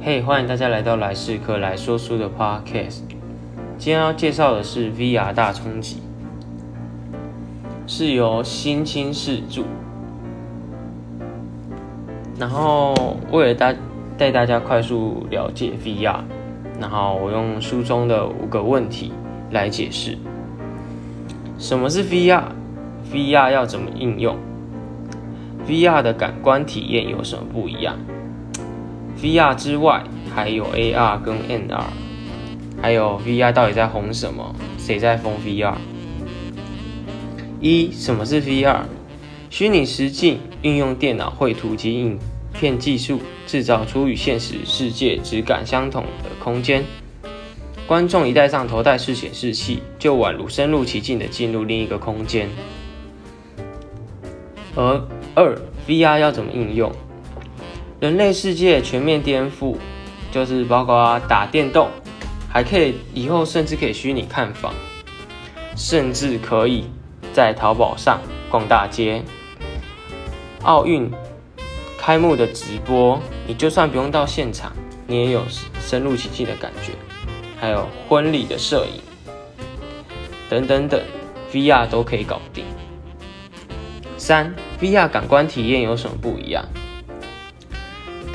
嘿，欢迎大家来到来世客来说书的 Podcast。今天要介绍的是 VR 大冲击，是由新青视著。然后为了大带大家快速了解 VR，然后我用书中的五个问题来解释什么是 VR，VR 要怎么应用，VR 的感官体验有什么不一样，VR 之外还有 AR 跟 NR，还有 VR 到底在红什么，谁在疯 VR？一什么是 VR？虚拟实境运用电脑绘图及影片技术，制造出与现实世界质感相同的空间。观众一戴上头戴式显示器，就宛如身入其境的进入另一个空间。而二 VR 要怎么应用？人类世界全面颠覆，就是包括打电动，还可以以后甚至可以虚拟看房，甚至可以在淘宝上逛大街。奥运开幕的直播，你就算不用到现场，你也有深入其境的感觉。还有婚礼的摄影，等等等，VR 都可以搞定。三，VR 感官体验有什么不一样？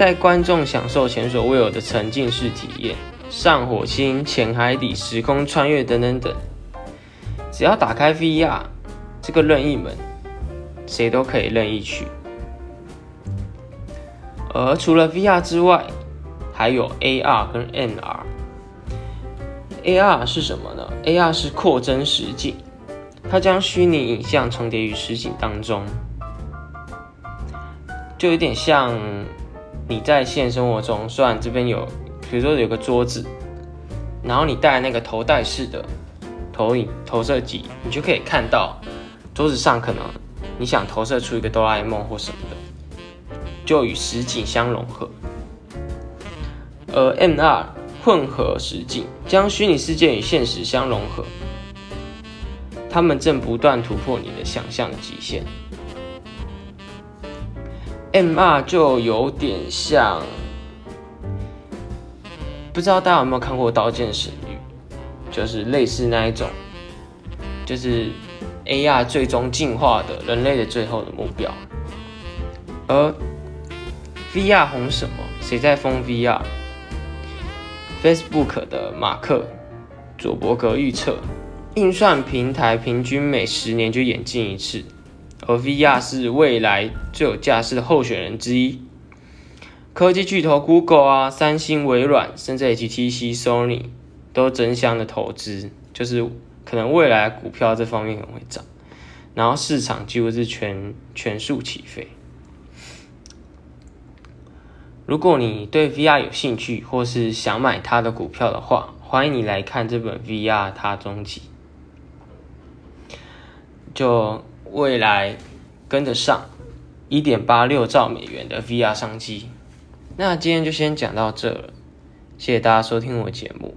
带观众享受前所未有的沉浸式体验，上火星、潜海底、时空穿越等等等。只要打开 VR 这个任意门，谁都可以任意去。而除了 VR 之外，还有 AR 跟 NR。AR 是什么呢？AR 是扩增实景，它将虚拟影像重叠于实景当中，就有点像你在现实生活中，虽然这边有，比如说有个桌子，然后你带那个头戴式的投影投射机，你就可以看到桌子上可能你想投射出一个哆啦 A 梦或什么的。就与实景相融合，而 MR 混合实景将虚拟世界与现实相融合，他们正不断突破你的想象极限。MR 就有点像，不知道大家有没有看过《刀剑神域》，就是类似那一种，就是 AR 最终进化的人类的最后的目标，而。VR 红什么？谁在疯 VR？Facebook 的马克佐伯格预测，运算平台平均每十年就演进一次，而 VR 是未来最有价值的候选人之一。科技巨头 Google 啊、三星、微软，甚至 HTC、Sony 都争相的投资，就是可能未来股票这方面可能会涨，然后市场几乎是全全速起飞。如果你对 VR 有兴趣，或是想买它的股票的话，欢迎你来看这本 VR 它终极，就未来跟得上一点八六兆美元的 VR 商机。那今天就先讲到这了，谢谢大家收听我节目。